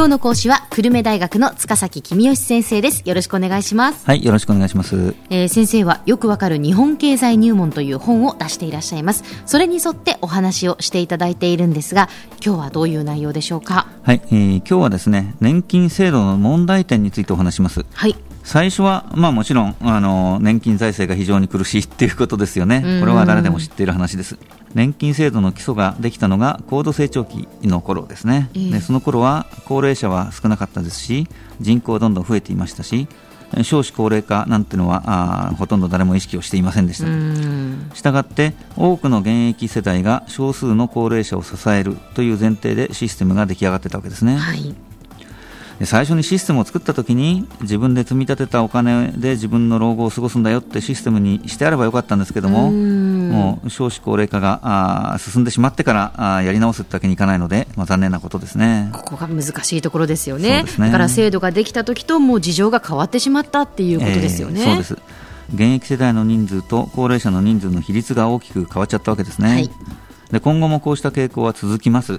今日の講師は久留米大学の塚崎君吉先生です。よろしくお願いします。はいよろしくお願いします、えー、先生はよくわかる日本経済入門という本を出していらっしゃいます。それに沿ってお話をしていただいているんですが今日はどういう内容でしょうか？はい、えー、今日はですね年金制度の問題点についてお話します。はい。最初は、まあ、もちろんあの年金財政が非常に苦しいっていうことですよね、これは誰でも知っている話です。年金制度の基礎ができたのが高度成長期の頃ですね、えー、でその頃は高齢者は少なかったですし、人口はどんどん増えていましたし、少子高齢化なんていうのはあほとんど誰も意識をしていませんでした。したがって多くの現役世代が少数の高齢者を支えるという前提でシステムが出来上がってたわけですね。はいで最初にシステムを作った時に自分で積み立てたお金で自分の老後を過ごすんだよってシステムにしてあればよかったんですけどももう少子高齢化があ進んでしまってからあやり直すってわけにいかないので、まあ、残念なことですね。ここが難しいところですよね、ね、だから制度ができた時ともう事情が変わってしまったっていうことですよね、えー、そうです。現役世代の人数と高齢者の人数の比率が大きく変わっちゃったわけですね、はい。で今後もこうした傾向は続きます、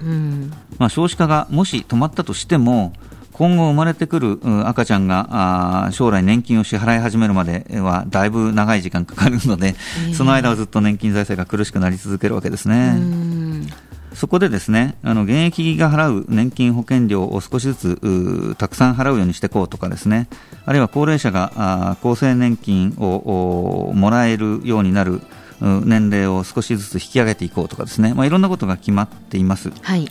まあ、少子化がもし止まったとしても今後生まれてくる赤ちゃんが将来年金を支払い始めるまではだいぶ長い時間かかるので、えー、その間はずっと年金財政が苦しくなり続けるわけですね。そこでですね、あの現役が払う年金保険料を少しずつたくさん払うようにしていこうとかですね、あるいは高齢者が厚生年金をもらえるようになる年齢を少しずつ引き上げていこうとかですね、まあ、いろんなことが決まっています。はい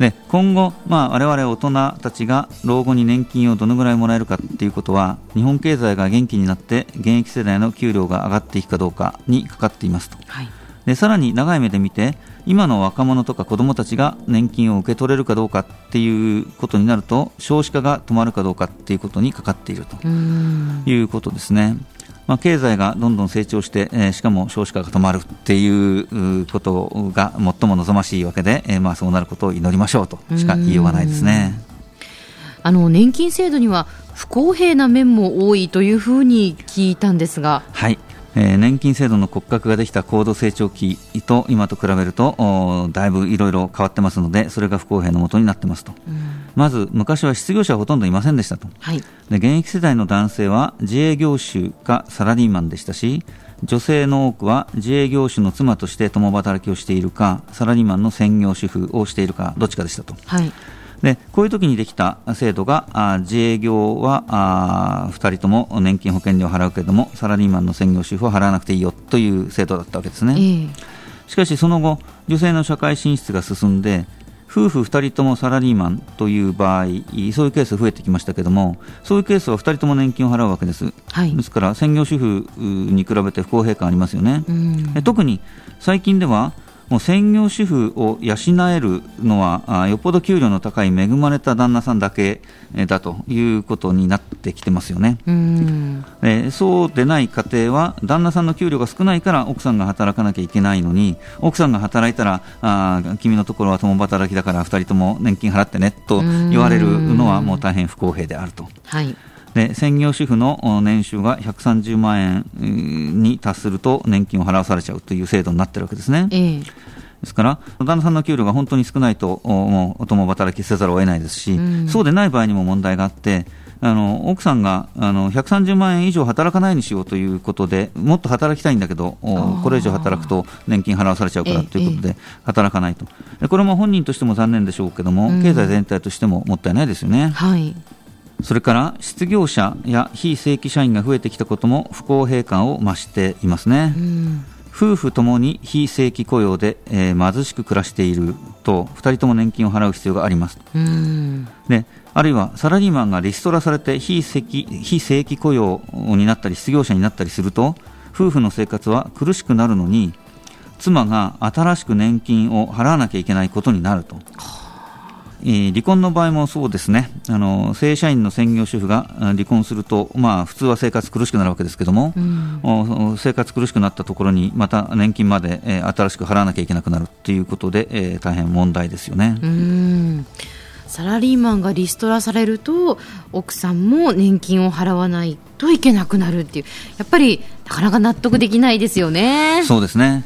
で今後、まあ、我々大人たちが老後に年金をどのぐらいもらえるかということは日本経済が元気になって現役世代の給料が上がっていくかどうかにかかっていますと、はい、でさらに長い目で見て今の若者とか子どもたちが年金を受け取れるかどうかっていうことになると少子化が止まるかどうかっていうことにかかっているということですね。まあ、経済がどんどん成長して、えー、しかも少子化が止まるっていうことが最も望ましいわけで、えー、まあそうなることを祈りましょうとしか言いようがないですね。あの年金制度には不公平な面も多いというふうに聞いたんですが。はいえー、年金制度の骨格ができた高度成長期と今と比べるとだいぶいろいろ変わってますのでそれが不公平のもとになってますと、うん、まず昔は失業者はほとんどいませんでしたと、はい、で現役世代の男性は自営業種かサラリーマンでしたし女性の多くは自営業種の妻として共働きをしているかサラリーマンの専業主婦をしているかどっちかでしたと。はい。でこういう時にできた制度があ自営業はあ2人とも年金保険料を払うけれどもサラリーマンの専業主婦は払わなくていいよという制度だったわけですね、えー、しかしその後女性の社会進出が進んで夫婦2人ともサラリーマンという場合そういうケース増えてきましたけれどもそういうケースは2人とも年金を払うわけです、はい、ですから専業主婦に比べて不公平感ありますよね、特に最近ではもう専業主婦を養えるのはあよっぽど給料の高い恵まれた旦那さんだけだということになってきてますよね。えそうでない家庭は旦那さんの給料が少ないから奥さんが働かなきゃいけないのに奥さんが働いたらあ君のところは共働きだから2人とも年金払ってねと言われるのはもう大変不公平であると。はいで専業主婦の年収が130万円に達すると年金を払わされちゃうという制度になってるわけですね。えー、ですから、旦那さんの給料が本当に少ないと、もう共働きせざるを得ないですし、うん、そうでない場合にも問題があって、あの奥さんがあの130万円以上働かないにしようということで、もっと働きたいんだけど、これ以上働くと年金払わされちゃうからということで、働かないと、これも本人としても残念でしょうけども、経済全体としてももったいないですよね。はいそれから失業者や非正規社員が増えてきたことも不公平感を増していますね。夫婦ともに非正規雇用で、えー、貧しく暮らしていると2人とも年金を払う必要があります。であるいはサラリーマンがリストラされて非正規非正規雇用になったり失業者になったりすると夫婦の生活は苦しくなるのに妻が新しく年金を払わなきゃいけないことになると。離婚の場合もそうですね。あの正社員の専業主婦が離婚すると、まあ、普通は生活苦しくなるわけですけども、うん、生活苦しくなったところにまた年金まで、えー、新しく払わなきゃいけなくなるということで、えー、大変問題ですよね。うん。サラリーマンがリストラされると奥さんも年金を払わないといけなくなるっていう。やっぱりなかなか納得できないですよね。そうですね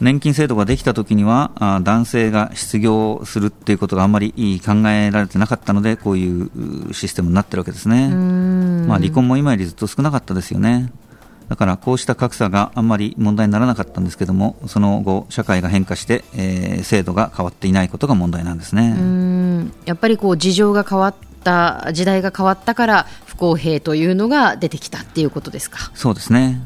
年金制度ができた時にはあ男性が失業するっていうことがあんまり考えられてなかったのでこういうシステムになってるわけですね、まあ、離婚も今よりずっと少なかったですよね。だからこうした格差があんまり問題にならなかったんですけどもその後社会が変化して、えー、制度が変わっていないことが問題なんですね。やっぱりこう事情が変わった時代が変わったから不公平というのが出てきたっていうことですか？そうですね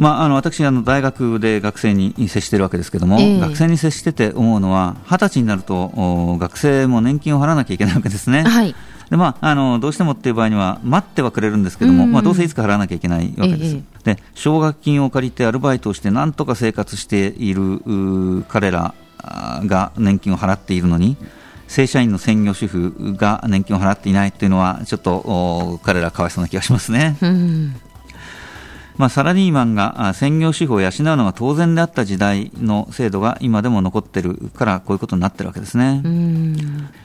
まあ、あの私あの、大学で学生に接しているわけですけれども、えー、学生に接してて思うのは、二十歳になると学生も年金を払わなきゃいけないわけですね。はい。でまあ、あのどうしてもっていう場合には待ってはくれるんですけども、まあ、どうせいつか払わなきゃいけないわけです、ええ、で奨学金を借りてアルバイトをしてなんとか生活している彼らが年金を払っているのに正社員の専業主婦が年金を払っていないというのはちょっと彼らかわいそうな気がしますね。うんまあ、サラリーマンが専業主婦を養うのが当然であった時代の制度が今でも残ってるからこういうことになってるわけですね。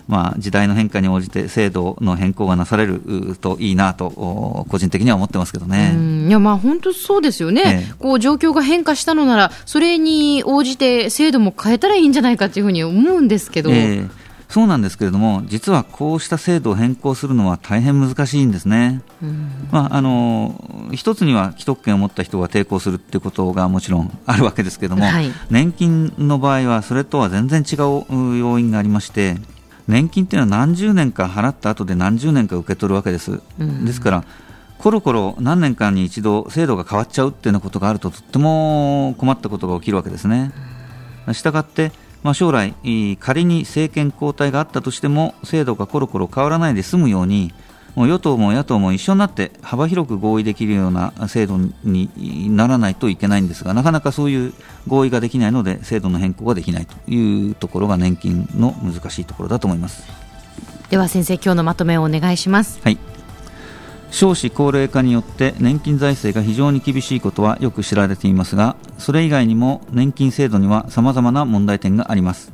まあ、時代の変化に応じて制度の変更がなされるといいなと個人的には思ってますけどね。いやまあ本当そうですよね、えこう状況が変化したのならそれに応じて制度も変えたらいいんじゃないかというふうに思うんですけど。えそうなんですけれども、実はこうした制度を変更するのは大変難しいんですね。まあ、あの一つには既得権を持った人が抵抗するっていうことがもちろんあるわけですけれども、はい、年金の場合はそれとは全然違う要因がありまして、年金っていうのは何十年か払った後で何十年か受け取るわけです。ですからコロコロ何年間に一度制度が変わっちゃうっていうようなことがあるととっても困ったことが起きるわけですね。したがってまあ、将来、仮に政権交代があったとしても制度がコロコロ変わらないで済むようにもう与党も野党も一緒になって幅広く合意できるような制度にならないといけないんですがなかなかそういう合意ができないので制度の変更ができないというところが年金の難しいところだと思いますでは先生今日のまとめをお願いします。はい少子高齢化によって年金財政が非常に厳しいことはよく知られていますがそれ以外にも年金制度にはさまざまな問題点があります。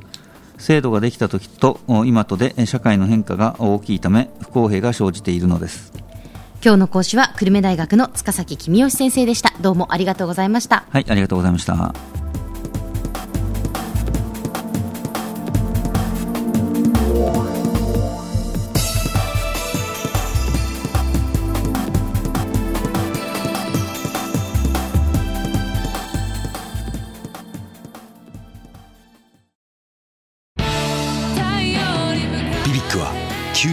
制度ができた時と今とで社会の変化が大きいため不公平が生じているのです。今日の講師は久留米大学の塚崎公義先生でした。どうもありがとうございました。はいありがとうございました